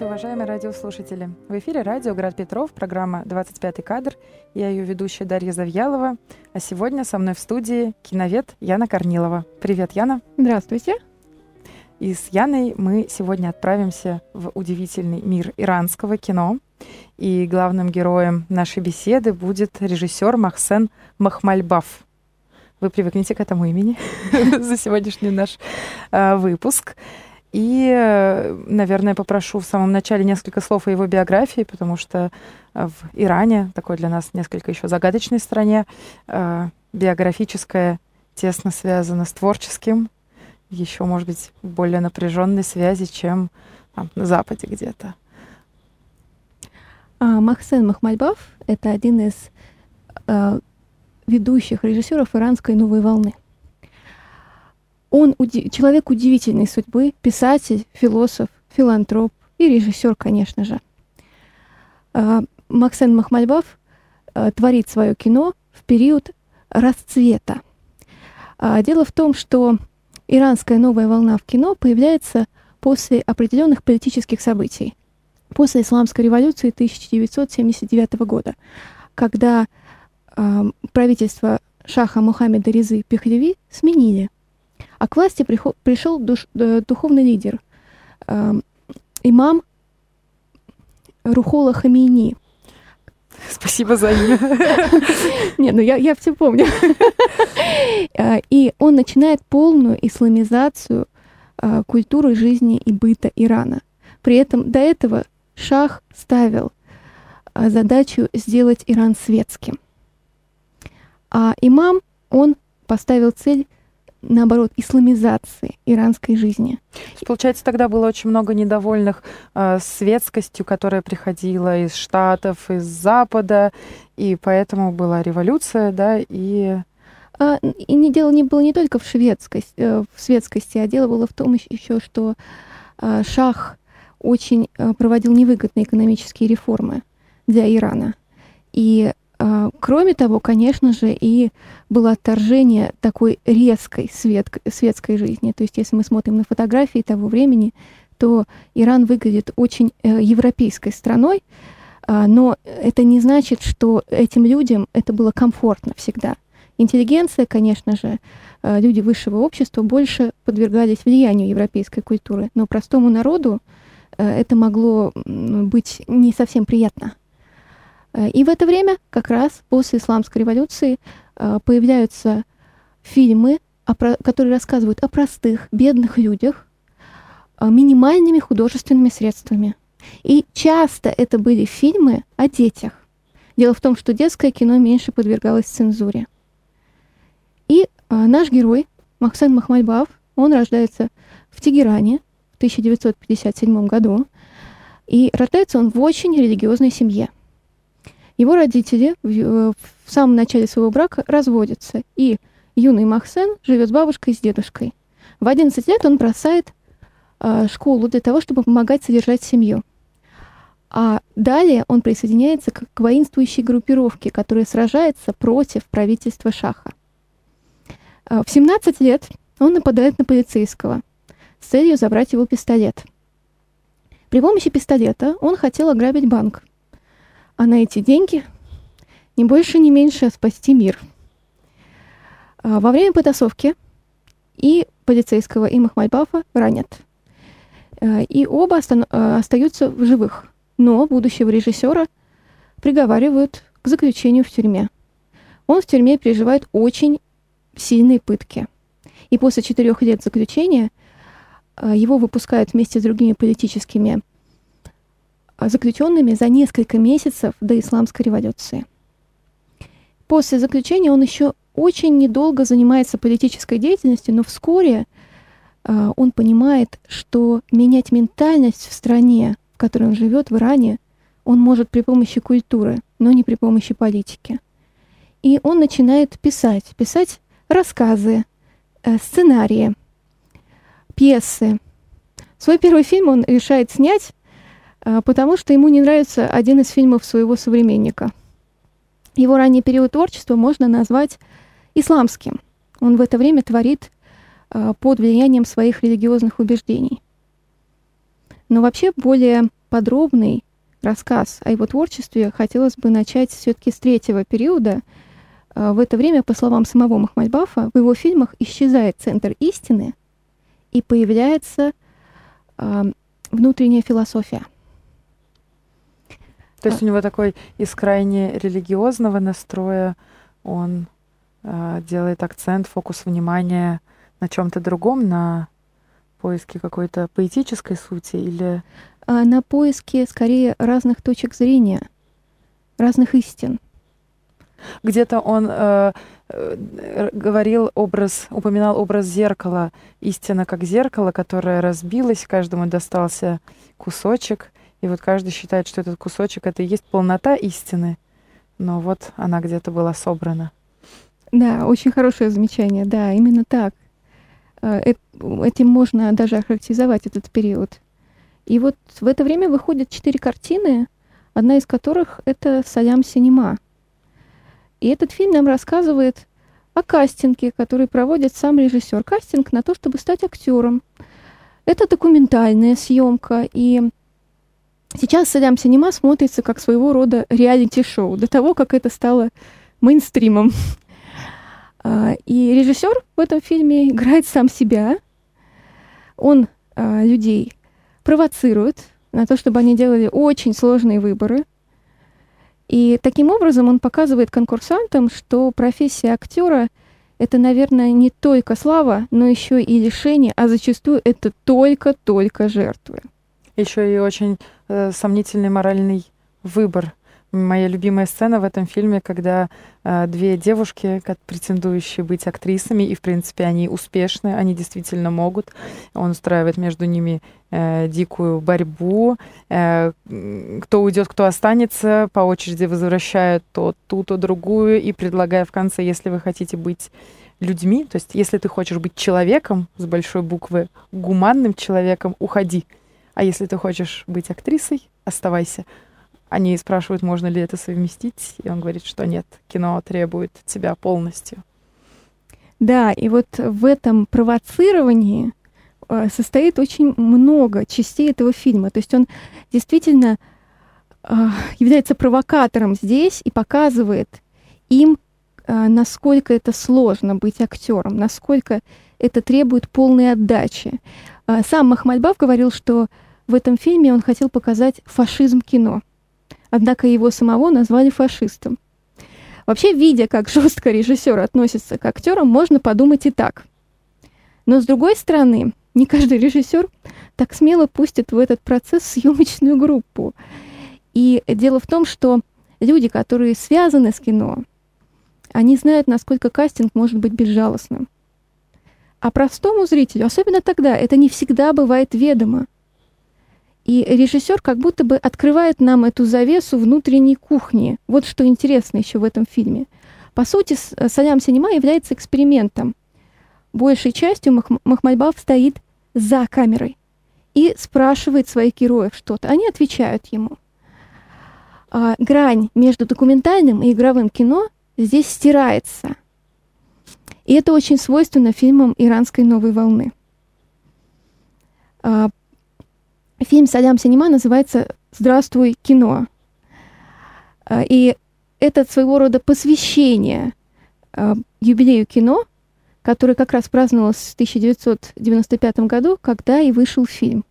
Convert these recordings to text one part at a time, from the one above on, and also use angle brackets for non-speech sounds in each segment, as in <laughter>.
Здравствуйте, уважаемые радиослушатели. В эфире радио «Град Петров», программа «25 кадр». Я ее ведущая Дарья Завьялова. А сегодня со мной в студии киновед Яна Корнилова. Привет, Яна. Здравствуйте. И с Яной мы сегодня отправимся в удивительный мир иранского кино. И главным героем нашей беседы будет режиссер Махсен Махмальбаф. Вы привыкнете к этому имени <laughs> за сегодняшний наш э, выпуск. И, э, наверное, попрошу в самом начале несколько слов о его биографии, потому что э, в Иране, такой для нас несколько еще загадочной стране, э, биографическое тесно связано с творческим, еще, может быть, более напряженной связи, чем там, на Западе где-то. А, Махсен Махмальбав — это один из э, ведущих режиссеров иранской новой волны. Он уди- человек удивительной судьбы, писатель, философ, филантроп и режиссер, конечно же. Э, Максен Махмальбав э, творит свое кино в период расцвета. Э, дело в том, что иранская новая волна в кино появляется после определенных политических событий, после исламской революции 1979 года, когда э, правительство шаха Мухаммеда Резы Пехлеви сменили – а к власти пришел душ, э, духовный лидер, э, имам Рухола Хамини. <laughs> Спасибо за имя. <laughs> Не, ну я, я все помню. <laughs> Э, и он начинает полную исламизацию э, культуры жизни и быта Ирана. При этом до этого Шах ставил задачу сделать Иран светским. А имам, он поставил цель наоборот, исламизации иранской жизни. Получается, тогда было очень много недовольных э, светскостью, которая приходила из Штатов, из Запада, и поэтому была революция, да, и... А, и не дело не было не только в шведскости, э, в светскости, а дело было в том еще, что э, Шах очень э, проводил невыгодные экономические реформы для Ирана. И кроме того, конечно же, и было отторжение такой резкой свет, светской жизни. То есть, если мы смотрим на фотографии того времени, то Иран выглядит очень э, европейской страной, а, но это не значит, что этим людям это было комфортно всегда. Интеллигенция, конечно же, э, люди высшего общества больше подвергались влиянию европейской культуры, но простому народу э, это могло быть не совсем приятно. Э, и в это время, как раз после исламской революции, э, появляются фильмы, которые рассказывают о простых, бедных людях, э, минимальными художественными средствами. И часто это были фильмы о детях. Дело в том, что детское кино меньше подвергалось цензуре. И наш герой, Махсен Махмальбав, он рождается в Тегеране в 1957 году. И рождается он в очень религиозной семье – его родители в, э, в самом начале своего брака разводятся, и юный Махсен живет с бабушкой и с дедушкой. В 11 лет он бросает э, школу для того, чтобы помогать содержать семью. А далее он присоединяется к, к воинствующей группировке, которая сражается против правительства Шаха. Э, в 17 лет он нападает на полицейского с целью забрать его пистолет. При помощи пистолета он хотел ограбить банк а на эти деньги не больше, не меньше спасти мир. А во время потасовки и полицейского, и Махмальбафа ранят. А, и оба а, остаются в живых. Но будущего режиссера приговаривают к заключению в тюрьме. Он в тюрьме переживает очень сильные пытки. И после четырех лет заключения его выпускают вместе с другими политическими заключенными за несколько месяцев до исламской революции. После заключения он еще очень недолго занимается политической деятельностью, но вскоре э, он понимает, что менять ментальность в стране, в которой он живет, в Иране, он может при помощи культуры, но не при помощи политики. И он начинает писать, писать рассказы, э, сценарии, пьесы. Свой первый фильм он решает снять а, потому что ему не нравится один из фильмов своего современника. Его ранний период творчества можно назвать исламским. Он в это время творит а, под влиянием своих религиозных убеждений. Но вообще более подробный рассказ о его творчестве хотелось бы начать все-таки с третьего периода. В это время, по словам самого Махмальбафа, в его фильмах исчезает центр истины и появляется внутренняя философия. То есть у него такой из крайне религиозного настроя он э, делает акцент, фокус внимания на чем-то другом, на поиске какой-то поэтической сути или... А на поиске скорее разных точек зрения, разных истин. Где-то он э, э, говорил образ, упоминал образ зеркала, истина как зеркало, которое разбилось, каждому достался кусочек, и вот каждый считает, что этот кусочек это и есть полнота истины, но вот она где-то была собрана. Да, очень хорошее замечание, да, именно так. Э, этим можно даже охарактеризовать этот период. И вот в это время выходят четыре картины, одна из которых это «Салям Синема». И этот фильм нам рассказывает о кастинге, который проводит сам режиссер. Кастинг на то, чтобы стать актером. Это документальная съемка, и сейчас «Салям Синема» смотрится как своего рода реалити-шоу, до того, как это стало мейнстримом. <laughs> А, и режиссер в этом фильме играет сам себя. Он а, людей провоцирует на то, чтобы они делали очень сложные выборы. И таким образом он показывает конкурсантам, что профессия актера это, наверное, не только слава, но еще и лишение, а зачастую это только-только жертвы. Еще и очень э, сомнительный моральный выбор Моя любимая сцена в этом фильме, когда э, две девушки, как претендующие быть актрисами, и в принципе они успешны, они действительно могут. Он устраивает между ними э, дикую борьбу. Э, кто уйдет, кто останется, по очереди возвращают то ту, то другую и предлагая в конце, если вы хотите быть людьми, то есть если ты хочешь быть человеком с большой буквы, гуманным человеком, уходи. А если ты хочешь быть актрисой, оставайся. Они спрашивают, можно ли это совместить, и он говорит, что нет, кино требует тебя полностью. Да, и вот в этом провоцировании э, состоит очень много частей этого фильма. То есть он действительно э, является провокатором здесь и показывает им, насколько это сложно быть актером, насколько это требует полной отдачи. Сам Махмальбав говорил, что в этом фильме он хотел показать фашизм кино однако его самого назвали фашистом. Вообще, видя, как <laughs> жестко режиссер относится к актерам, можно подумать и так. Но с другой стороны, не каждый режиссер так смело пустит в этот процесс съемочную группу. И дело в том, что люди, которые связаны с кино, они знают, насколько кастинг может быть безжалостным. А простому зрителю, особенно тогда, это не всегда бывает ведомо. И режиссер как будто бы открывает нам эту завесу внутренней кухни. Вот что интересно еще в этом фильме. По сути, э, Салям Синема является экспериментом. Большей частью Мах Махмальбав стоит за камерой и спрашивает своих героев что-то. Они отвечают ему. А, грань между документальным и игровым кино здесь стирается. И это очень свойственно фильмам иранской новой волны. А, Фильм Салям Синема называется «Здравствуй, кино». А, и это своего рода посвящение а, юбилею кино, который как раз праздновался в 1995 году, когда и вышел фильм.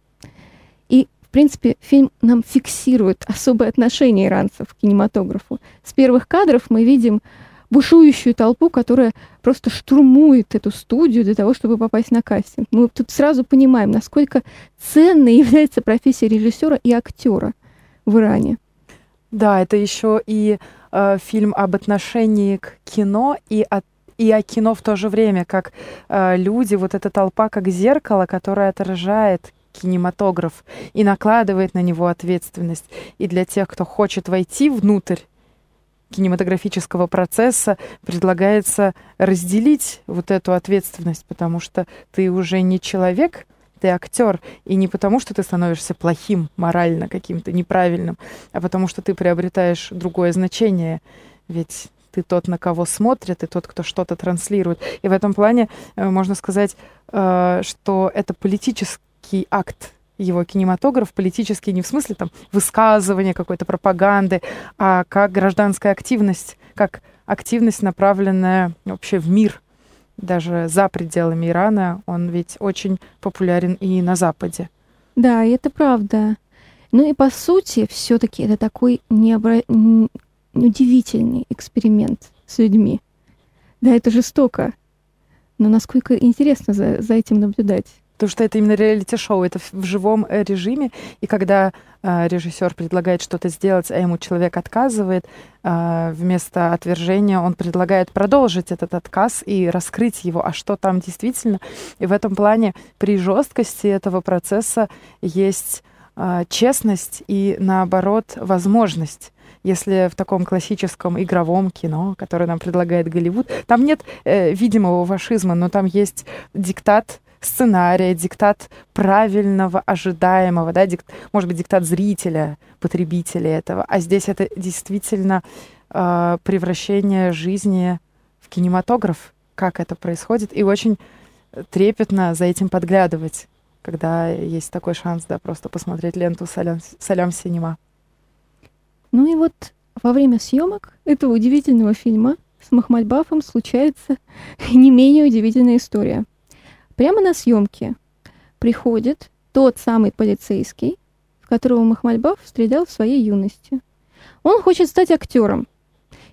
В принципе, фильм нам фиксирует особое отношение иранцев к кинематографу. С первых кадров мы видим бушующую толпу, которая просто штурмует эту студию для того, чтобы попасть на кастинг. Мы тут сразу понимаем, насколько ценной является профессия режиссера и актера в Иране. Да, это еще и э, фильм об отношении к кино и от и о кино в то же время, как э, люди, вот эта толпа, как зеркало, которое отражает кинематограф и накладывает на него ответственность. И для тех, кто хочет войти внутрь кинематографического процесса предлагается разделить вот эту ответственность, потому что ты уже не человек, ты актер, и не потому, что ты становишься плохим морально, каким-то неправильным, а потому что ты приобретаешь другое значение. Ведь ты тот, на кого смотрят, и тот, кто что-то транслирует. И в этом плане э, можно сказать, э, что это политический акт его кинематограф политический не в смысле там высказывания какой-то пропаганды, а как гражданская активность, как активность, направленная вообще в мир, даже за пределами Ирана. Он ведь очень популярен и на Западе. Да, это правда. Ну и по сути, все-таки это такой необра... удивительный эксперимент с людьми. Да, это жестоко. Но насколько интересно за, за этим наблюдать. Потому что это именно реалити-шоу, это в живом э, режиме. И когда э, режиссер предлагает что-то сделать, а ему человек отказывает, э, вместо отвержения он предлагает продолжить этот отказ и раскрыть его, а что там действительно. И в этом плане при жесткости этого процесса есть э, честность и, наоборот, возможность если в таком классическом игровом кино, которое нам предлагает Голливуд, там нет э, видимого фашизма, но там есть диктат сценария, диктат правильного, ожидаемого, да, дик, может быть, диктат зрителя, потребителя этого. А здесь это действительно э, превращение жизни в кинематограф, как это происходит, и очень трепетно за этим подглядывать, когда есть такой шанс, да, просто посмотреть ленту «Салям, Салям Синема». Ну и вот во время съемок этого удивительного фильма с Махмальбафом случается <laughs> не менее удивительная история – Прямо на съемке приходит тот самый полицейский, которого Махмальбаф стрелял в своей юности. Он хочет стать актером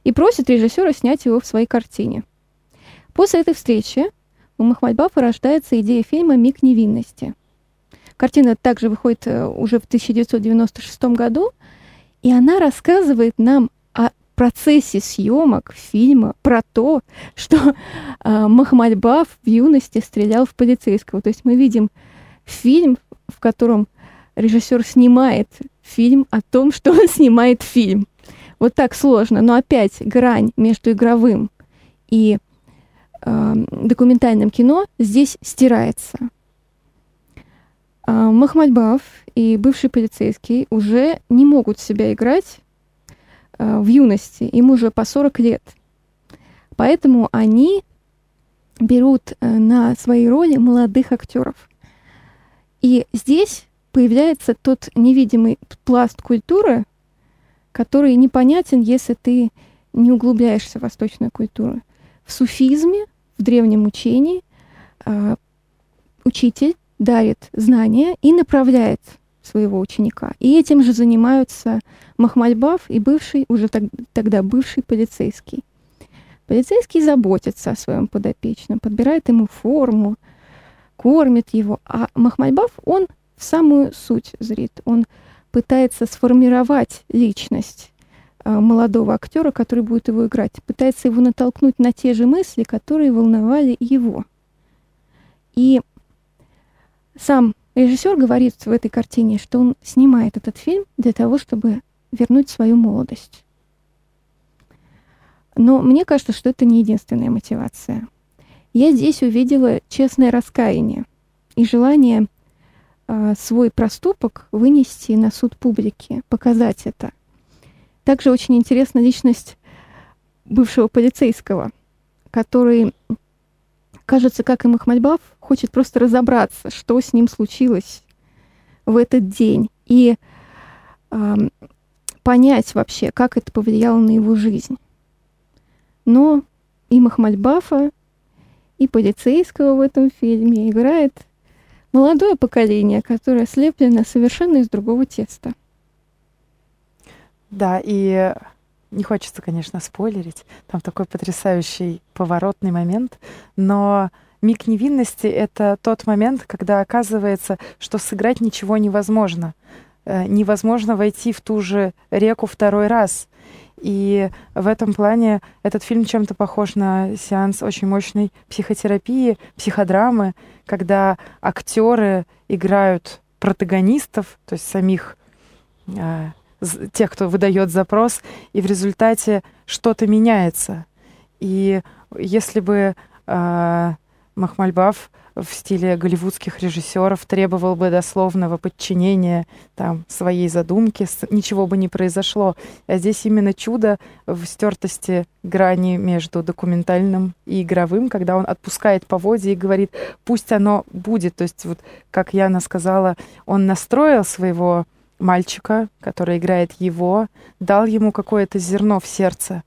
и просит режиссера снять его в своей картине. После этой встречи у Махмальбафа рождается идея фильма «Миг невинности». Картина также выходит э, уже в 1996 году, и она рассказывает нам процессе съемок фильма про то, что э, Махмальбаф в юности стрелял в полицейского. То есть мы видим фильм, в котором режиссер снимает фильм о том, что он снимает фильм. Вот так сложно, но опять грань между игровым и э, документальным кино здесь стирается. Э, Махмальбаф и бывший полицейский уже не могут себя играть в юности, им уже по 40 лет. Поэтому они берут э, на свои роли молодых актеров. И здесь появляется тот невидимый пласт культуры, который непонятен, если ты не углубляешься в восточную культуру. В суфизме, в древнем учении, э, учитель дарит знания и направляет своего ученика. И этим же занимаются Махмальбаф и бывший, уже так, тогда бывший полицейский. Полицейский заботится о своем подопечном, подбирает ему форму, кормит его. А Махмальбаф, он в самую суть зрит. Он пытается сформировать личность а, молодого актера, который будет его играть. Пытается его натолкнуть на те же мысли, которые волновали его. И сам Режиссер говорит в этой картине, что он снимает этот фильм для того, чтобы вернуть свою молодость. Но мне кажется, что это не единственная мотивация. Я здесь увидела честное раскаяние и желание э, свой проступок вынести на суд публики, показать это. Также очень интересна личность бывшего полицейского, который кажется, как и Махмальбаф, хочет просто разобраться, что с ним случилось в этот день, и понять вообще, как это повлияло на его жизнь. Но и Махмальбафа, и полицейского в этом фильме играет молодое поколение, которое слеплено совершенно из другого теста. Да, и не хочется, конечно, спойлерить. Там такой потрясающий поворотный момент, но миг невинности — это тот момент, когда оказывается, что сыграть ничего невозможно. Э, невозможно войти в ту же реку второй раз. И в этом плане этот фильм чем-то похож на сеанс очень мощной психотерапии, психодрамы, когда актеры играют протагонистов, то есть самих э, тех, кто выдает запрос, и в результате что-то меняется. И если бы э, Махмальбаф в стиле голливудских режиссеров требовал бы дословного подчинения там, своей задумке, ничего бы не произошло. А здесь именно чудо в стертости грани между документальным и игровым, когда он отпускает поводья и говорит, пусть оно будет. То есть вот, как Яна сказала, он настроил своего мальчика, который играет его, дал ему какое-то зерно в сердце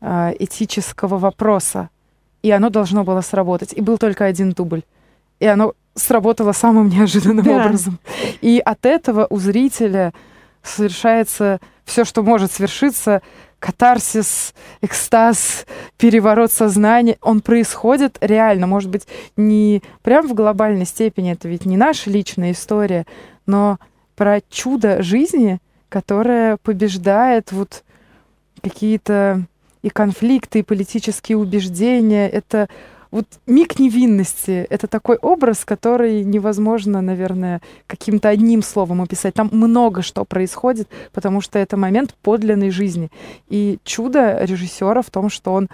э, этического вопроса, и оно должно было сработать. И был только один дубль. И оно сработало самым <laughs> неожиданным да. образом. И от этого у зрителя совершается все, что может свершиться, катарсис, экстаз, переворот сознания, он происходит реально, может быть, не прям в глобальной степени, это ведь не наша личная история, но про чудо жизни, которое побеждает вот какие-то и конфликты, и политические убеждения. Это вот миг невинности — это такой образ, который невозможно, наверное, каким-то одним словом описать. Там много что происходит, потому что это момент подлинной жизни. И чудо режиссера в том, что он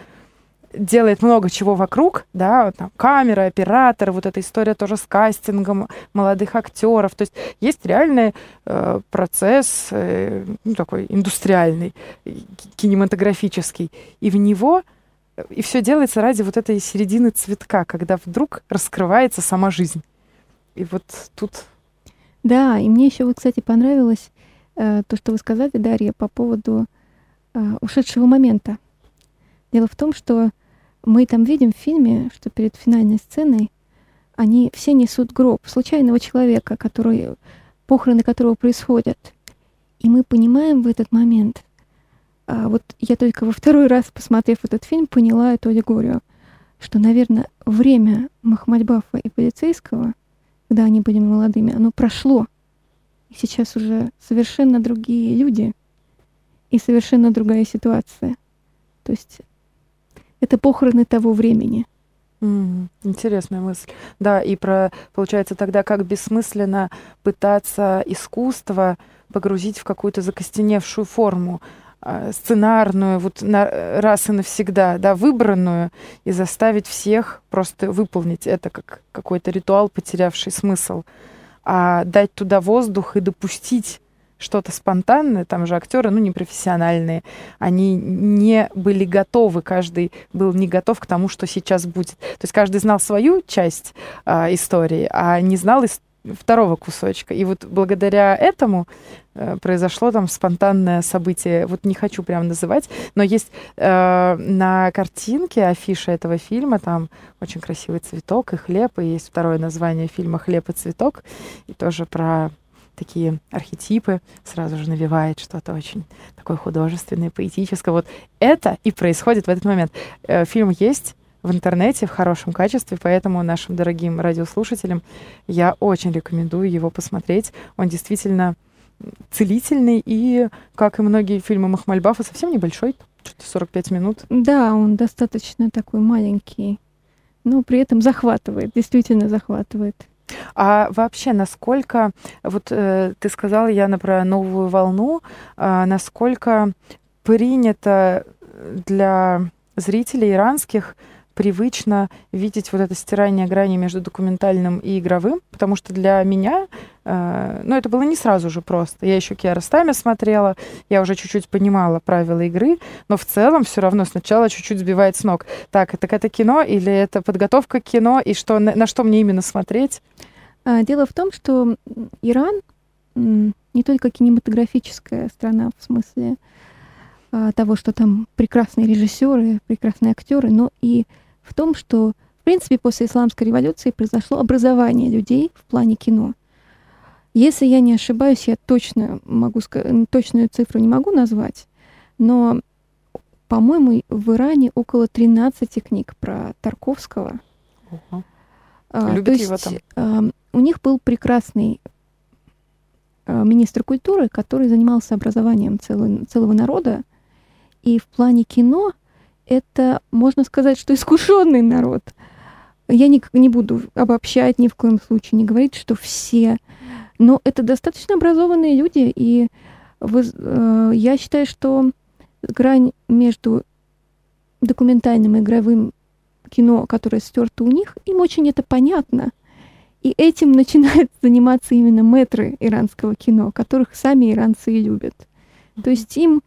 делает много чего вокруг, да, там камера, оператор, вот эта история тоже с кастингом молодых актеров. То есть есть реальный э, процесс, э, ну, такой индустриальный, кинематографический. И в него и все делается ради вот этой середины цветка, когда вдруг раскрывается сама жизнь. И вот тут... Да, и мне еще вот, кстати, понравилось э, то, что вы сказали, Дарья, по поводу э, ушедшего момента. Дело в том, что мы там видим в фильме, что перед финальной сценой они все несут гроб случайного человека, который, похороны которого происходят. И мы понимаем в этот момент, а вот я только во второй раз, посмотрев этот фильм, поняла эту аллегорию, что, наверное, время Махмадбафа и полицейского, когда они были молодыми, оно прошло. И сейчас уже совершенно другие люди и совершенно другая ситуация. То есть это похороны того времени. Mm, интересная мысль. Да, и про, получается, тогда как бессмысленно пытаться искусство погрузить в какую-то закостеневшую форму, э, сценарную, вот на, раз и навсегда, да, выбранную, и заставить всех просто выполнить это как какой-то ритуал, потерявший смысл, а дать туда воздух и допустить что-то спонтанное, там же актеры, ну, непрофессиональные, они не были готовы, каждый был не готов к тому, что сейчас будет. То есть каждый знал свою часть э, истории, а не знал из второго кусочка. И вот благодаря этому э, произошло там спонтанное событие. Вот не хочу прям называть, но есть э, на картинке афиша этого фильма, там очень красивый цветок и хлеб, и есть второе название фильма «Хлеб и цветок», и тоже про такие архетипы, сразу же навевает что-то очень такое художественное, поэтическое. Вот это и происходит в этот момент. Э, фильм есть в интернете в хорошем качестве, поэтому нашим дорогим радиослушателям я очень рекомендую его посмотреть. Он действительно целительный и, как и многие фильмы Махмальбафа, совсем небольшой, что-то 45 минут. Да, он достаточно такой маленький, но при этом захватывает, действительно захватывает. А вообще, насколько, вот э, ты сказала, Яна, про новую волну, э, насколько принято для зрителей иранских привычно видеть вот это стирание грани между документальным и игровым, потому что для меня, э, ну, это было не сразу же просто. Я еще Киаростами смотрела, я уже чуть-чуть понимала правила игры, но в целом все равно сначала чуть-чуть сбивает с ног. Так, так это кино или это подготовка к кино, и что, на, на что мне именно смотреть? А, дело в том, что Иран не только кинематографическая страна в смысле а, того, что там прекрасные режиссеры, прекрасные актеры, но и в том, что, в принципе, после исламской революции произошло образование людей в плане кино. Если я не ошибаюсь, я точно могу точную цифру не могу назвать, но, по-моему, в Иране около 13 книг про Тарковского. Uh-huh. А, Любят есть, его там. у них был прекрасный а, министр культуры, который занимался образованием целого, целого народа. И в плане кино это, можно сказать, что искушенный народ. Я не, не буду обобщать ни в коем случае, не говорить, что все. Но это достаточно образованные люди, и вы, э, я считаю, что грань между документальным и игровым кино, которое стерто у них, им очень это понятно. И этим начинают <laughs> заниматься именно метры иранского кино, которых сами иранцы и любят. То есть им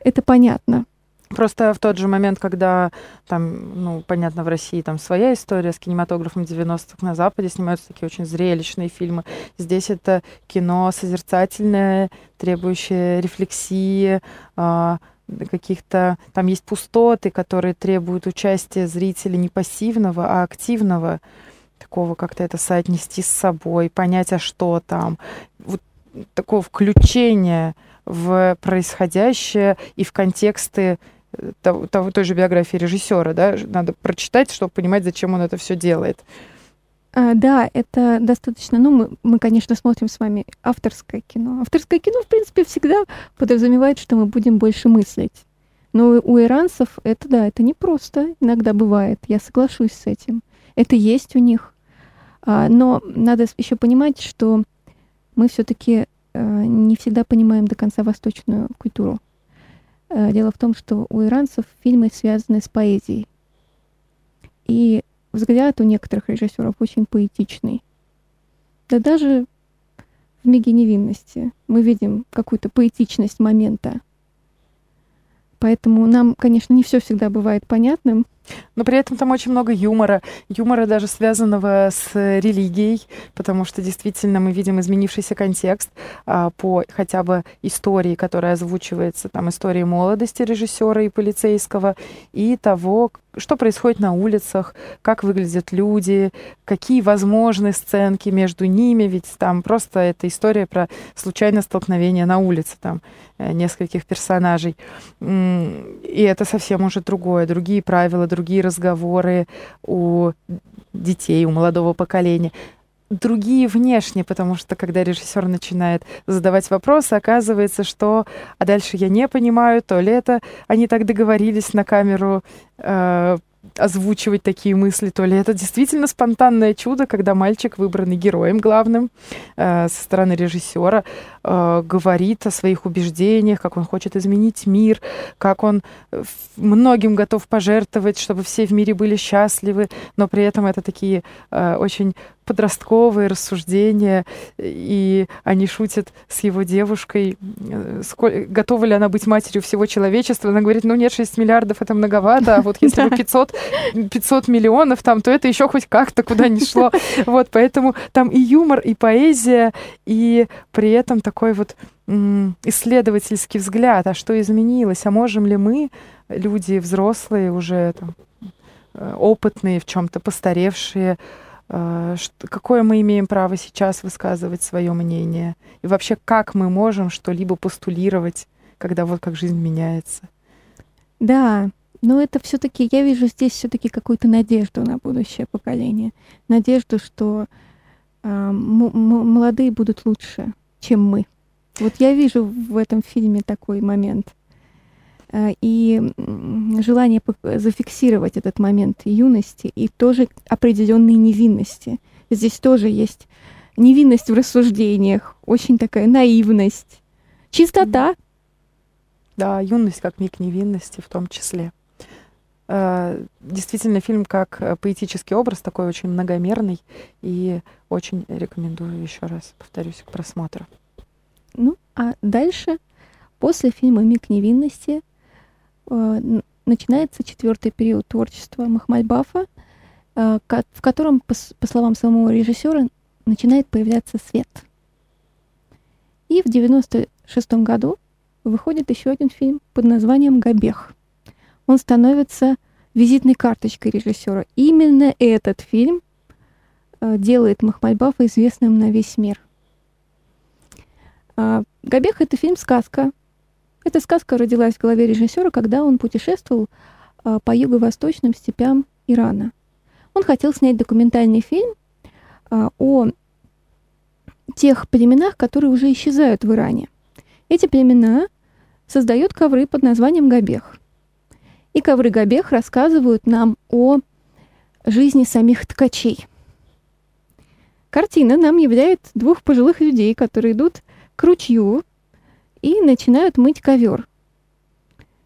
это понятно. Просто в тот же момент, когда там, ну, понятно, в России там своя история с кинематографом 90-х, на Западе снимаются такие очень зрелищные фильмы. Здесь это кино созерцательное, требующее рефлексии, э, каких-то... Там есть пустоты, которые требуют участия зрителя не пассивного, а активного такого как-то это соотнести с собой, понять, а что там. Вот такого включения в происходящее и в контексты того, той же биографии режиссера, да, надо прочитать, чтобы понимать, зачем он это все делает. А, да, это достаточно. Ну, мы, мы, конечно, смотрим с вами авторское кино. Авторское кино, в принципе, всегда подразумевает, что мы будем больше мыслить. Но у иранцев это, да, это не просто иногда бывает. Я соглашусь с этим. Это есть у них. А, но надо еще понимать, что мы все-таки а, не всегда понимаем до конца восточную культуру. Э, дело в том, что у иранцев фильмы связаны с поэзией. И взгляд у некоторых режиссеров очень поэтичный. Да даже в «Миге невинности» мы видим какую-то поэтичность момента. Поэтому нам, конечно, не все всегда бывает понятным, но при этом там очень много юмора, юмора даже связанного с религией, потому что действительно мы видим изменившийся контекст а, по хотя бы истории, которая озвучивается, там истории молодости режиссера и полицейского, и того, что происходит на улицах, как выглядят люди, какие возможны сценки между ними, ведь там просто это история про случайное столкновение на улице там э, нескольких персонажей. И это совсем уже другое, другие правила, другие разговоры у детей, у молодого поколения. Другие внешне, потому что когда режиссер начинает задавать вопросы, оказывается, что а дальше я не понимаю, то ли это они так договорились на камеру э, озвучивать такие мысли, то ли это действительно спонтанное чудо, когда мальчик, выбранный героем главным э, со стороны режиссера, э, говорит о своих убеждениях, как он хочет изменить мир, как он многим готов пожертвовать, чтобы все в мире были счастливы, но при этом это такие э, очень подростковые рассуждения, и они шутят с его девушкой, э, сколь, готова ли она быть матерью всего человечества. Она говорит, ну нет, 6 миллиардов это многовато, а вот <laughs> если бы 500, 500 миллионов там, то это еще хоть как-то куда ни шло. <laughs> Вот, поэтому там и юмор, и поэзия, и при этом такой вот исследовательский взгляд, а что изменилось, а можем ли мы, люди взрослые, уже там, э, опытные в чем-то, постаревшие, Э, какое мы имеем право сейчас высказывать свое мнение, и вообще как мы можем что-либо постулировать, когда вот как жизнь меняется. Да, но это все-таки, я вижу здесь все-таки какую-то надежду на будущее поколение. Надежду, что э, молодые будут лучше, чем мы. Вот я вижу в этом фильме такой момент. Э, и желание зафиксировать этот момент юности и тоже определенной невинности. Здесь тоже есть невинность в рассуждениях, очень такая наивность, чистота. Да, юность как миг невинности в том числе. Э, действительно, фильм как э, поэтический образ такой очень многомерный и очень рекомендую еще раз, повторюсь, к просмотру. Ну, а дальше, после фильма «Миг невинности», Э, начинается четвертый период творчества Махмальбафа, э, в котором, по словам самого режиссера, начинает появляться свет. И в 1996 году выходит еще один фильм под названием «Габех». Он становится визитной карточкой режиссера. Именно этот фильм делает Махмальбафа известным на весь мир. «Габех» — это фильм-сказка, эта сказка родилась в голове режиссера, когда он путешествовал а, по юго-восточным степям Ирана. Он хотел снять документальный фильм а, о тех племенах, которые уже исчезают в Иране. Эти племена создают ковры под названием Габех. И ковры Габех рассказывают нам о жизни самих ткачей. Картина нам являет двух пожилых людей, которые идут к ручью и начинают мыть ковер.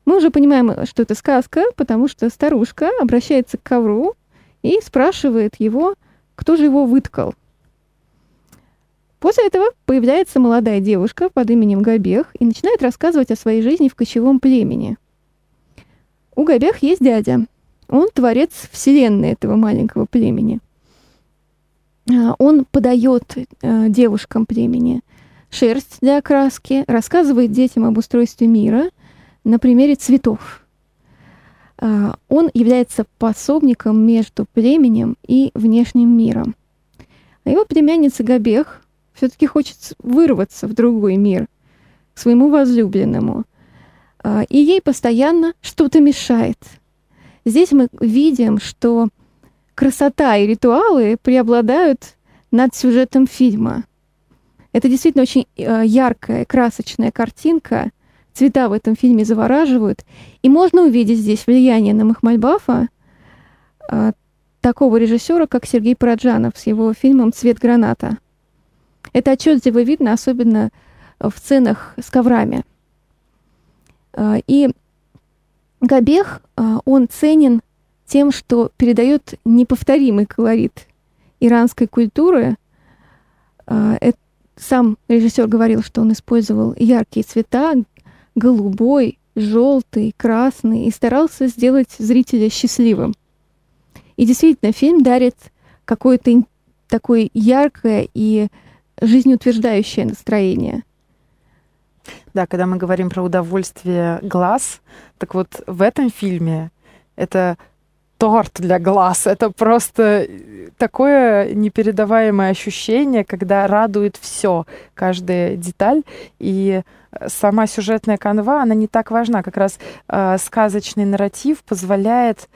Мы уже понимаем, что это сказка, потому что старушка обращается к ковру и спрашивает его, кто же его выткал. После этого появляется молодая девушка под именем Габех и начинает рассказывать о своей жизни в кочевом племени. У Габех есть дядя. Он творец вселенной этого маленького племени. Он подает э, девушкам племени шерсть для окраски, рассказывает детям об устройстве мира на примере цветов. А, он является пособником между племенем и внешним миром. А его племянница Габех все-таки хочет вырваться в другой мир, к своему возлюбленному. А, и ей постоянно что-то мешает. Здесь мы видим, что красота и ритуалы преобладают над сюжетом фильма. Это действительно очень э, яркая, красочная картинка. Цвета в этом фильме завораживают. И можно увидеть здесь влияние на Махмальбафа э, такого режиссера, как Сергей Параджанов с его фильмом «Цвет граната». Это отчетливо видно, особенно в сценах с коврами. Э, и Габех, он ценен тем, что передает неповторимый колорит иранской культуры. Это сам режиссер говорил, что он использовал яркие цвета, голубой, желтый, красный, и старался сделать зрителя счастливым. И действительно, фильм дарит какое-то такое яркое и жизнеутверждающее настроение. Да, когда мы говорим про удовольствие глаз, так вот в этом фильме это торт для глаз. Это просто такое непередаваемое ощущение, когда радует все, каждая деталь. И сама сюжетная канва, она не так важна. Как раз э, сказочный нарратив позволяет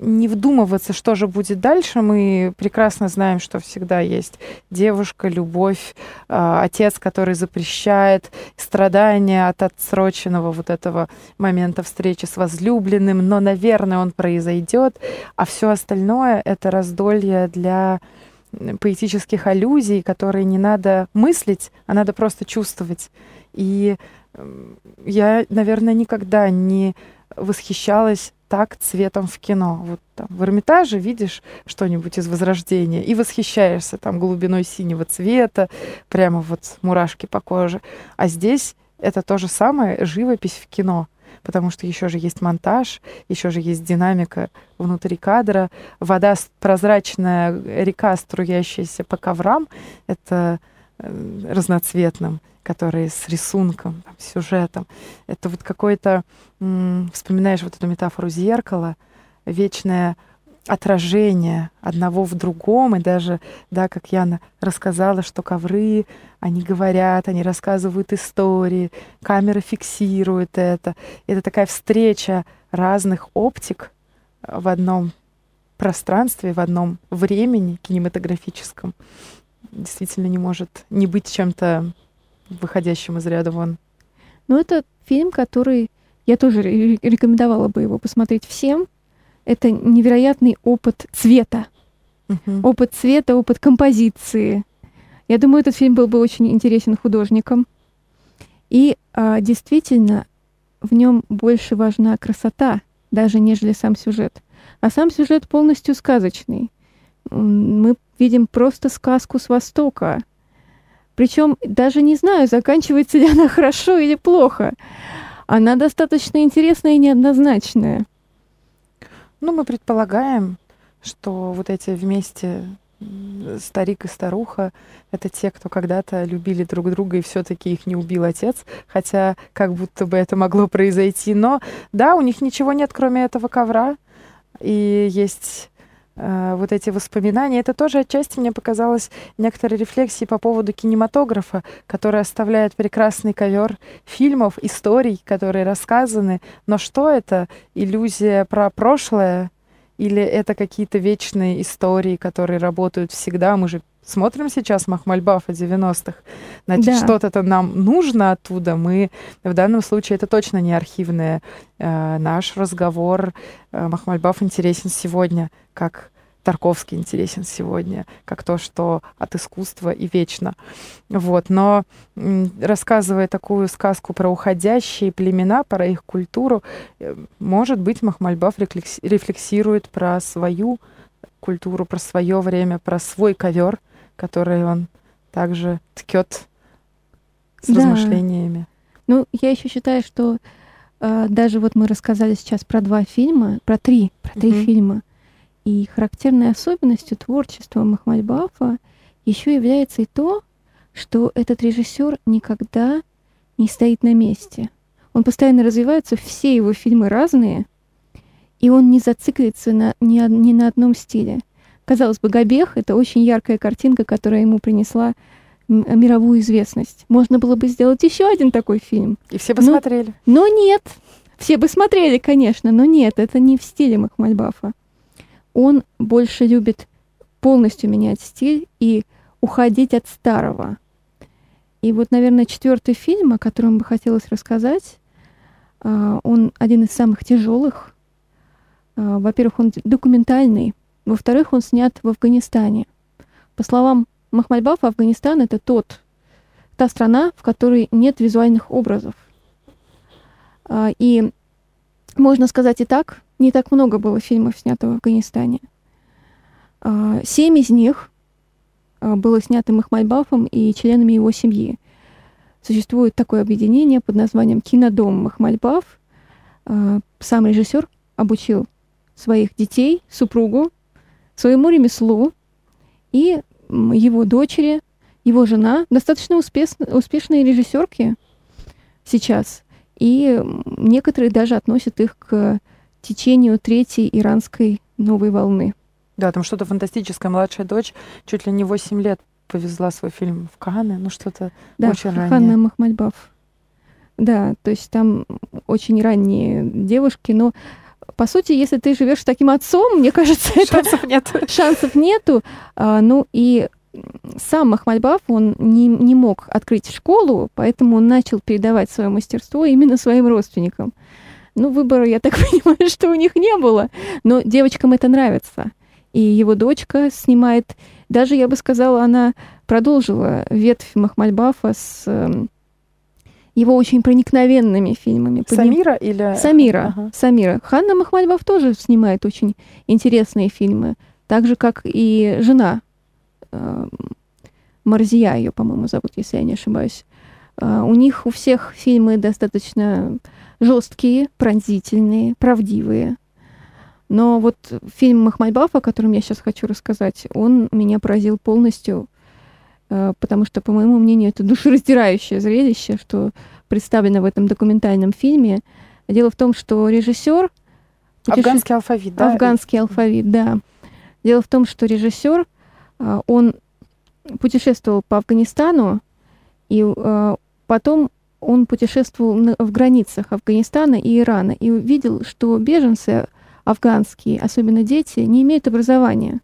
не вдумываться, что же будет дальше. Мы прекрасно знаем, что всегда есть девушка, любовь, э, отец, который запрещает, страдания от отсроченного вот этого момента встречи с возлюбленным, но, наверное, он произойдет, а все остальное — это раздолье для поэтических аллюзий, которые не надо мыслить, а надо просто чувствовать. И я, наверное, никогда не восхищалась так цветом в кино. Вот там в Эрмитаже видишь что-нибудь из Возрождения и восхищаешься там глубиной синего цвета, прямо вот мурашки по коже. А здесь это то же самое живопись в кино потому что еще же есть монтаж, еще же есть динамика внутри кадра, вода прозрачная, река, струящаяся по коврам, это э, разноцветным которые с рисунком, там, сюжетом. Это вот какой-то, вспоминаешь вот эту метафору зеркала, вечное отражение одного в другом, и даже, да, как Яна рассказала, что ковры, они говорят, они рассказывают истории, камера фиксирует это. Это такая встреча разных оптик в одном пространстве, в одном времени кинематографическом действительно не может не быть чем-то выходящим из ряда вон. Ну, это фильм, который я тоже рекомендовала бы его посмотреть всем. Это невероятный опыт цвета. Uh-huh. Опыт цвета, опыт композиции. Я думаю, этот фильм был бы очень интересен художникам. И а, действительно, в нем больше важна красота, даже нежели сам сюжет. А сам сюжет полностью сказочный. Мы видим просто сказку с Востока. Причем даже не знаю, заканчивается ли она <laughs> хорошо или плохо. Она достаточно интересная и неоднозначная. Ну, мы предполагаем, что вот эти вместе старик и старуха — это те, кто когда-то любили друг друга, и все-таки их не убил отец, хотя как будто бы это могло произойти. Но да, у них ничего нет, кроме этого ковра, и есть вот эти воспоминания. Это тоже отчасти мне показалось некоторой рефлексией по поводу кинематографа, который оставляет прекрасный ковер фильмов, историй, которые рассказаны. Но что это? Иллюзия про прошлое? Или это какие-то вечные истории, которые работают всегда? Мы же смотрим сейчас Махмальбафа 90-х, значит, да. что-то-то нам нужно оттуда. Мы в данном случае это точно не архивное. Э, наш разговор э, Махмальбаф интересен сегодня, как Тарковский интересен сегодня, как то, что от искусства и вечно. Вот. Но рассказывая такую сказку про уходящие племена, про их культуру, э, может быть, Махмальбаф рефлексирует про свою культуру, про свое время, про свой ковер, который он также ткет с да. размышлениями. Ну, я еще считаю, что э, даже вот мы рассказали сейчас про два фильма, про три, про три mm-hmm. фильма, и характерной особенностью творчества Махмальбафа еще является и то, что этот режиссер никогда не стоит на месте. Он постоянно развивается, все его фильмы разные, и он не зациклится на, ни, ни на одном стиле. Казалось бы, Габех — это очень яркая картинка, которая ему принесла мировую известность. Можно было бы сделать еще один такой фильм. И все бы но, смотрели. Но нет. Все бы смотрели, конечно, но нет, это не в стиле Махмальбафа он больше любит полностью менять стиль и уходить от старого. И вот, наверное, четвертый фильм, о котором бы хотелось рассказать, а, он один из самых тяжелых. А, во-первых, он документальный. Во-вторых, он снят в Афганистане. По словам Махмальбафа, Афганистан — это тот, та страна, в которой нет визуальных образов. А, и можно сказать и так, не так много было фильмов, снятых в Афганистане. А, семь из них а, было снято Махмальбафом и членами его семьи. Существует такое объединение под названием «Кинодом Махмальбаф». А, сам режиссер обучил своих детей, супругу, своему ремеслу, и его дочери, его жена, достаточно успеш, успешные режиссерки сейчас. И некоторые даже относят их к течению третьей иранской новой волны. Да, там что-то фантастическое. Младшая дочь чуть ли не 8 лет повезла свой фильм в Каны, ну что-то да, очень раннее. Ханна Махмальбаф. Да, то есть там очень ранние девушки, но по сути, если ты живешь с таким отцом, мне кажется, шансов нет. <laughs> Шансов нету. А, ну и сам Махмальбаф, он не, не мог открыть школу, поэтому он начал передавать свое мастерство именно своим родственникам. Ну, выбора, я так <laughs> понимаю, что у них не было. Но девочкам это нравится. И его дочка снимает... Даже, я бы сказала, она продолжила ветвь Махмальбафа с э, его очень проникновенными фильмами. Самира или... Самира. Ага. Самира. Ханна Махмальбаф тоже снимает очень интересные фильмы. Так же, как и жена э, Марзия ее, по-моему, зовут, если я не ошибаюсь. Э, у них у всех фильмы достаточно жесткие, пронзительные, правдивые. Но вот фильм Махмальбаф, о котором я сейчас хочу рассказать, он меня поразил полностью, э, потому что, по моему мнению, это душераздирающее зрелище, что представлено в этом документальном фильме. Дело в том, что режиссер... Путеше... Афганский алфавит, да? Афганский алфавит, да. Дело в том, что режиссер, э, он путешествовал по Афганистану, и э, потом он путешествовал в границах Афганистана и Ирана и увидел, что беженцы афганские, особенно дети, не имеют образования.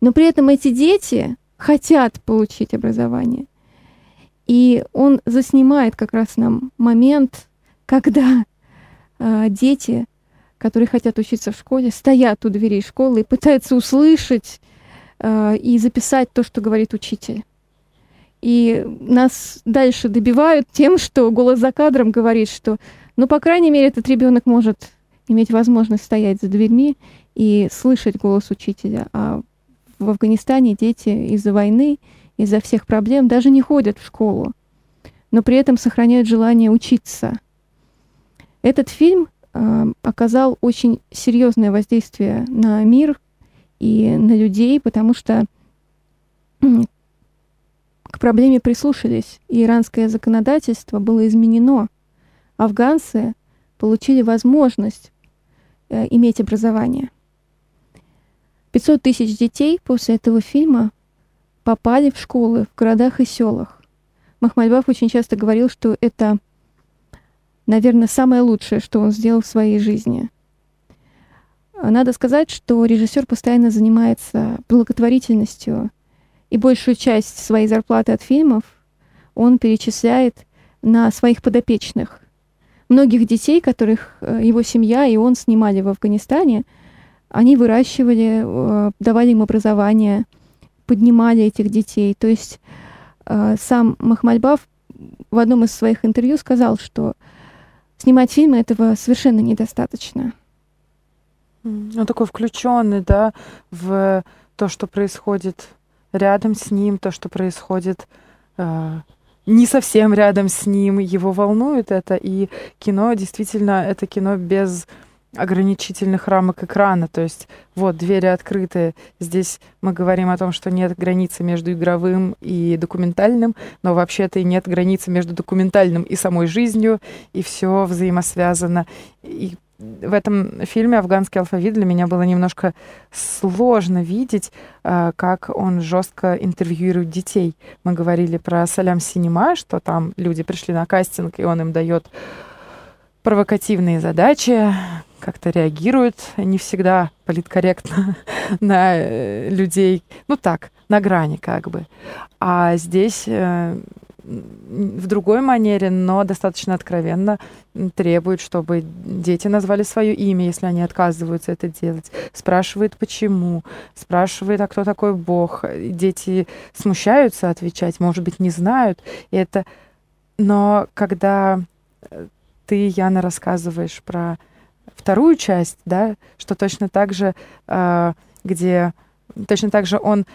Но при этом эти дети хотят получить образование. И он заснимает как раз нам момент, когда э, дети, которые хотят учиться в школе, стоят у дверей школы и пытаются услышать э, и записать то, что говорит учитель. И нас дальше добивают тем, что голос за кадром говорит, что, ну, по крайней мере, этот ребенок может иметь возможность стоять за дверьми и слышать голос учителя. А в Афганистане дети из-за войны, из-за всех проблем даже не ходят в школу, но при этом сохраняют желание учиться. Этот фильм э, оказал очень серьезное воздействие на мир и на людей, потому что к проблеме прислушались, и иранское законодательство было изменено. Афганцы получили возможность э, иметь образование. 500 тысяч детей после этого фильма попали в школы в городах и селах. Махмальбаф очень часто говорил, что это, наверное, самое лучшее, что он сделал в своей жизни. Надо сказать, что режиссер постоянно занимается благотворительностью и большую часть своей зарплаты от фильмов он перечисляет на своих подопечных. Многих детей, которых э, его семья и он снимали в Афганистане, они выращивали, э, давали им образование, поднимали этих детей. То есть э, сам Махмальбав в одном из своих интервью сказал, что снимать фильмы этого совершенно недостаточно. Он такой включенный, да, в то, что происходит рядом с ним, то, что происходит э, не совсем рядом с ним. Его волнует это, и кино действительно это кино без ограничительных рамок экрана. То есть вот двери открыты. Здесь мы говорим о том, что нет границы между игровым и документальным, но вообще-то и нет границы между документальным и самой жизнью, и все взаимосвязано. И в этом фильме «Афганский алфавит» для меня было немножко сложно видеть, а, как он жестко интервьюирует детей. Мы говорили про «Салям Синема», что там люди пришли на кастинг, и он им дает провокативные задачи, как-то реагирует не всегда политкорректно <laughs> на э, людей. Ну так, на грани как бы. А здесь э, в другой манере, но достаточно откровенно требует, чтобы дети назвали свое имя, если они отказываются это делать. Спрашивает, почему. Спрашивает, а кто такой Бог. Дети смущаются отвечать, может быть, не знают. И это... Но когда э, ты, Яна, рассказываешь про вторую часть, да, что точно так же, э, где точно так же он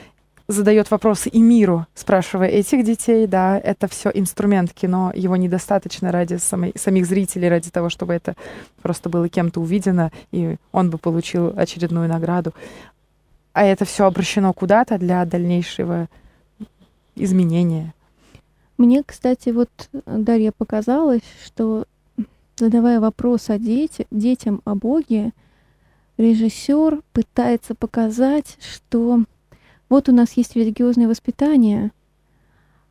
задает вопросы и миру, спрашивая этих детей, да, это все инструмент кино, его недостаточно ради самой, самих зрителей, ради того, чтобы это просто было кем-то увидено, и он бы получил очередную награду. А это все обращено куда-то для дальнейшего изменения. Мне, кстати, вот Дарья показалось, что задавая вопрос о дети, детям о Боге, режиссер пытается показать, что вот у нас есть религиозное воспитание,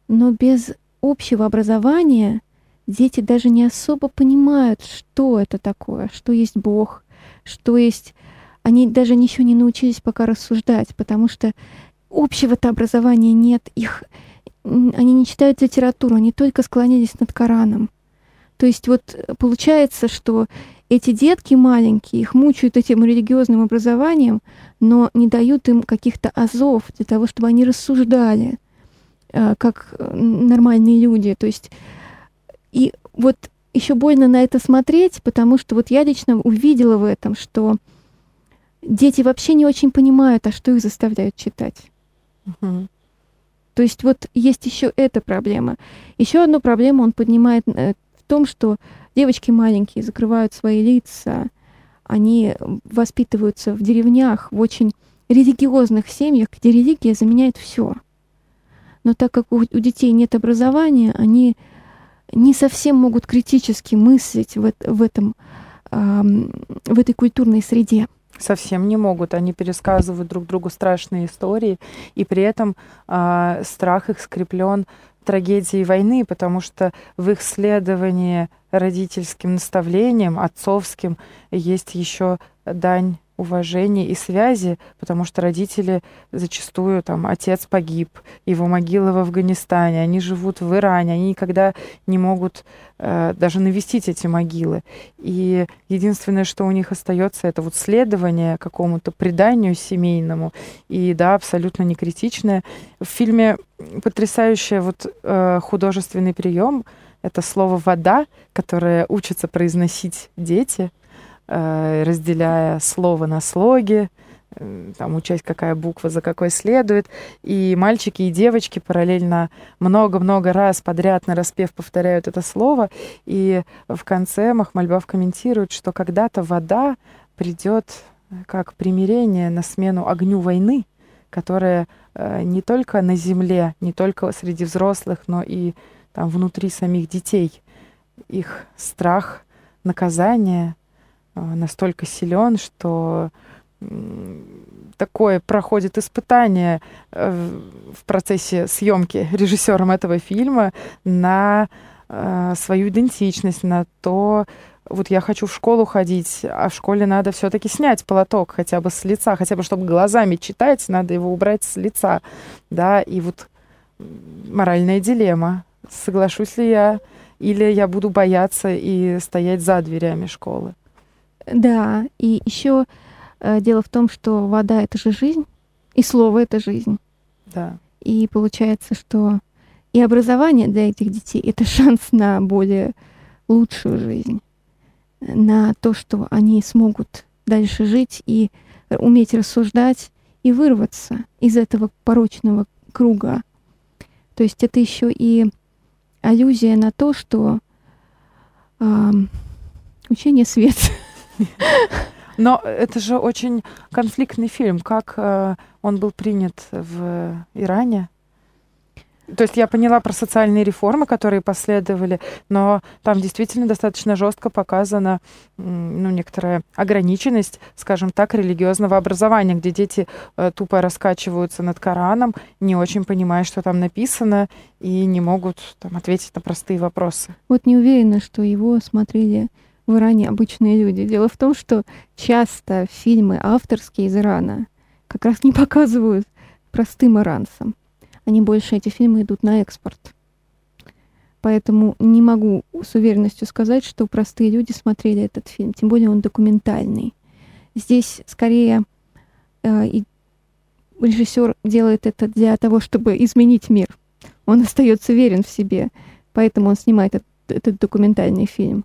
но без общего образования дети даже не особо понимают, что это такое, что есть Бог, что есть... Они даже ничего не научились пока рассуждать, потому что общего-то образования нет, их... Они не читают литературу, они только склонились над Кораном. То есть вот получается, что эти детки маленькие, их мучают этим религиозным образованием, но не дают им каких-то азов для того, чтобы они рассуждали э, как нормальные люди. То есть и вот еще больно на это смотреть, потому что вот я лично увидела в этом, что дети вообще не очень понимают, а что их заставляют читать. Угу. То есть вот есть еще эта проблема. Еще одну проблему он поднимает э, в том, что девочки маленькие закрывают свои лица, они воспитываются в деревнях, в очень религиозных семьях, где религия заменяет все. Но так как у, у детей нет образования, они не совсем могут критически мыслить в, в, этом, э, в этой культурной среде. Совсем не могут. Они пересказывают друг другу страшные истории, и при этом э, страх их скреплен трагедией войны, потому что в их следовании родительским наставлениям, отцовским, есть еще дань уважения и связи, потому что родители зачастую, там, отец погиб, его могила в Афганистане, они живут в Иране, они никогда не могут э, даже навестить эти могилы. И единственное, что у них остается, это вот следование какому-то преданию семейному, и да, абсолютно не критичное. В фильме потрясающий вот э, художественный прием — это слово «вода», которое учатся произносить дети — разделяя слово на слоги, э, там учесть, какая буква за какой следует. И мальчики и девочки параллельно много-много раз подряд на распев повторяют это слово. И в конце Махмальбав комментирует, что когда-то вода придет как примирение на смену огню войны, которая э, не только на земле, не только среди взрослых, но и там внутри самих детей. Их страх, наказание — настолько силен, что такое проходит испытание э, в процессе съемки режиссером этого фильма на э, свою идентичность, на то, вот я хочу в школу ходить, а в школе надо все-таки снять полоток хотя бы с лица, хотя бы чтобы глазами читать, надо его убрать с лица, да, и вот моральная дилемма, соглашусь ли я, или я буду бояться и стоять за дверями школы. Да, и еще э, дело в том, что вода это же жизнь, и слово это жизнь. Да. И получается, что и образование для этих детей это <laughs> шанс на более лучшую жизнь, на то, что они смогут дальше жить и уметь рассуждать и вырваться из этого порочного круга. То есть это еще и аллюзия на то, что э, учение свет. <laughs> Но это же очень конфликтный фильм. Как э, он был принят в Иране? То есть я поняла про социальные реформы, которые последовали, но там действительно достаточно жестко показана ну, некоторая ограниченность, скажем так, религиозного образования, где дети э, тупо раскачиваются над Кораном, не очень понимая, что там написано, и не могут там, ответить на простые вопросы. Вот не уверена, что его смотрели в Иране обычные люди. Дело в том, что часто фильмы авторские из Ирана как раз не <laughs> показывают простым иранцам они больше, эти фильмы идут на экспорт. Поэтому не могу с уверенностью сказать, что простые люди смотрели этот фильм, тем более он документальный. Здесь скорее э, и режиссер делает это для того, чтобы изменить мир. Он остается верен в себе, поэтому он снимает этот, этот документальный фильм,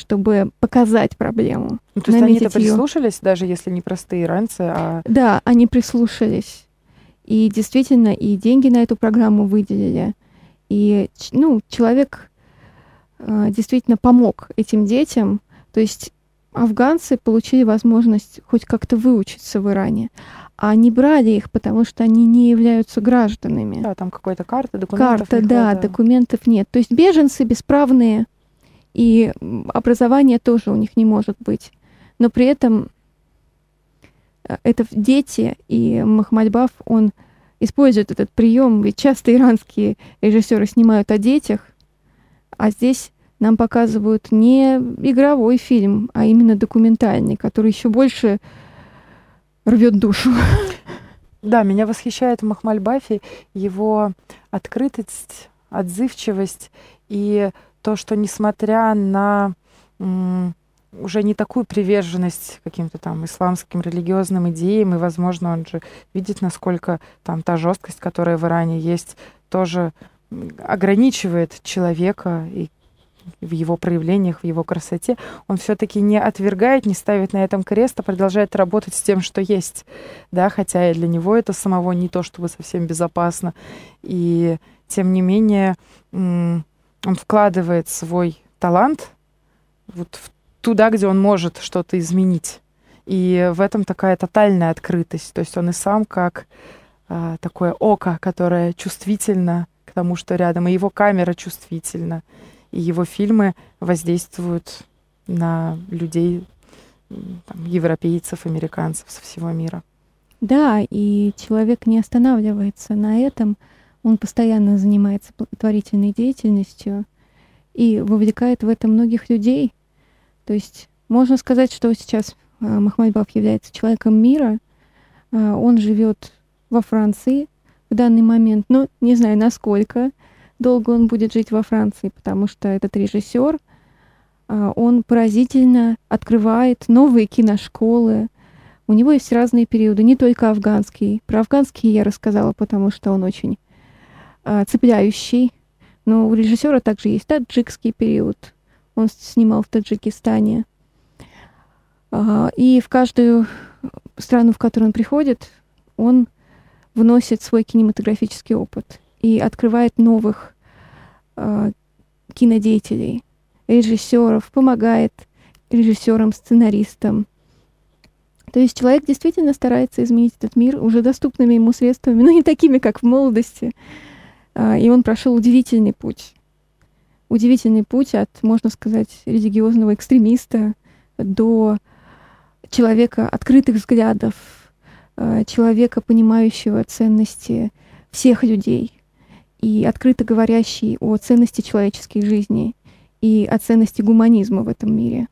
чтобы показать проблему. Ну, то есть они-то прислушались, даже если не простые иранцы, а... Да, они прислушались. И действительно, и деньги на эту программу выделили. И ну, человек э, действительно помог этим детям. То есть афганцы получили возможность хоть как-то выучиться в Иране. А не брали их, потому что они не являются гражданами. Да, там какая-то карта, документов Карта, да, документов нет. То есть беженцы бесправные, и образование тоже у них не может быть. Но при этом Э, это дети, и Махмальбаф, он использует этот прием, ведь часто иранские режиссеры снимают о детях, а здесь нам показывают не игровой фильм, а именно документальный, который еще больше рвет душу. Да, меня восхищает в Махмальбафе его открытость, отзывчивость и то, что несмотря на уже не такую приверженность каким-то там исламским религиозным идеям, и, возможно, он же видит, насколько там та жесткость, которая в Иране есть, тоже ограничивает человека и в его проявлениях, в его красоте, он все-таки не отвергает, не ставит на этом крест, а продолжает работать с тем, что есть, да, хотя и для него это самого не то, чтобы совсем безопасно, и тем не менее он вкладывает свой талант вот в туда, где он может что-то изменить. И в этом такая тотальная открытость. То есть он и сам как э, такое око, которое чувствительно к тому, что рядом, и его камера чувствительна, и его фильмы воздействуют на людей, там, европейцев, американцев со всего мира. Да, и человек не останавливается на этом. Он постоянно занимается благотворительной деятельностью и вовлекает в это многих людей. То есть можно сказать, что сейчас э, Махмадбав является человеком мира. Э, он живет во Франции в данный момент, но не знаю, насколько долго он будет жить во Франции, потому что этот режиссер, э, он поразительно открывает новые киношколы. У него есть разные периоды, не только афганский. Про афганский я рассказала, потому что он очень цепляющий. Но у режиссера также есть таджикский период, он снимал в Таджикистане. И в каждую страну, в которую он приходит, он вносит свой кинематографический опыт и открывает новых э, кинодеятелей, режиссеров, помогает режиссерам, сценаристам. То есть человек действительно старается изменить этот мир уже доступными ему средствами, но не такими, как в молодости. Э, и он прошел удивительный путь удивительный путь от, можно сказать, религиозного экстремиста до человека открытых взглядов, э, человека, понимающего ценности всех людей и открыто говорящий о ценности человеческой жизни и о ценности гуманизма в этом мире.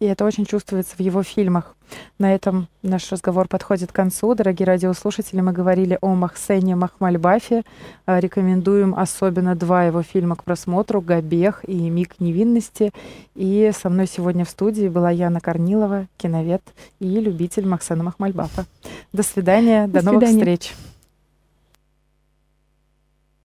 И это очень чувствуется в его фильмах. На этом наш разговор подходит к концу. Дорогие радиослушатели, мы говорили о Махсене Махмальбафе. А, рекомендуем особенно два его фильма к просмотру «Габех» и «Миг невинности». И со мной сегодня в студии была Яна Корнилова, киновед и любитель Махсена Махмальбафа. До свидания, до, до новых свидания. встреч.